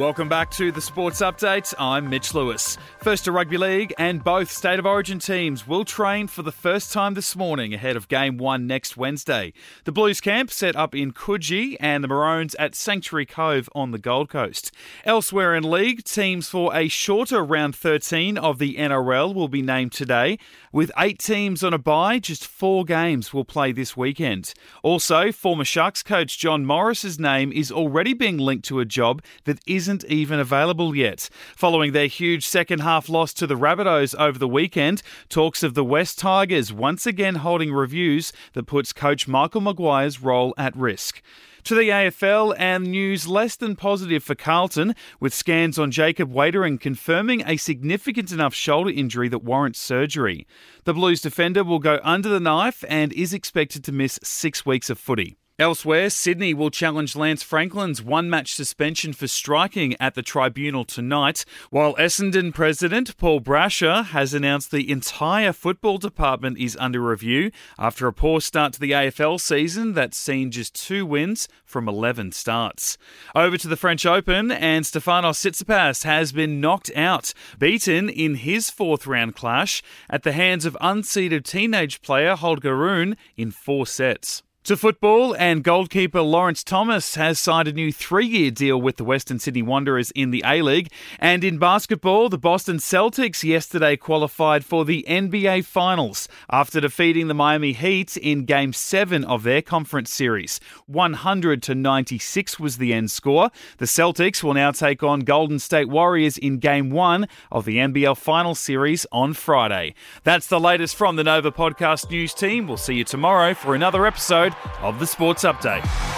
Welcome back to the Sports Update. I'm Mitch Lewis. First to rugby league, and both State of Origin teams will train for the first time this morning ahead of Game 1 next Wednesday. The Blues camp set up in Coogee and the Maroons at Sanctuary Cove on the Gold Coast. Elsewhere in league, teams for a shorter round 13 of the NRL will be named today. With eight teams on a bye, just four games will play this weekend. Also, former Sharks coach John Morris's name is already being linked to a job that isn't even available yet. Following their huge second half loss to the Rabbitohs over the weekend, talks of the Wests Tigers once again holding reviews that puts coach Michael Maguire's role at risk. To the AFL and news less than positive for Carlton, with scans on Jacob Weitering confirming a significant enough shoulder injury that warrants surgery. The Blues defender will go under the knife and is expected to miss six weeks of footy. Elsewhere, Sydney will challenge Lance Franklin's one match suspension for striking at the tribunal tonight, while Essendon President Paul Brasher has announced the entire football department is under review after a poor start to the AFL season that's seen just two wins from 11 starts. Over to the French Open, and Stefanos Tsitsipas has been knocked out, beaten in his fourth round clash at the hands of unseeded teenage player Holger Rune in four sets. To football, and goalkeeper Lawrence Thomas has signed a new three year deal with the Western Sydney Wanderers in the A League. And in basketball, the Boston Celtics yesterday qualified for the NBA Finals after defeating the Miami Heat in Game 7 of their conference series. 100 to 96 was the end score. The Celtics will now take on Golden State Warriors in Game 1 of the NBL Finals series on Friday. That's the latest from the Nova Podcast News team. We'll see you tomorrow for another episode of the Sports Update.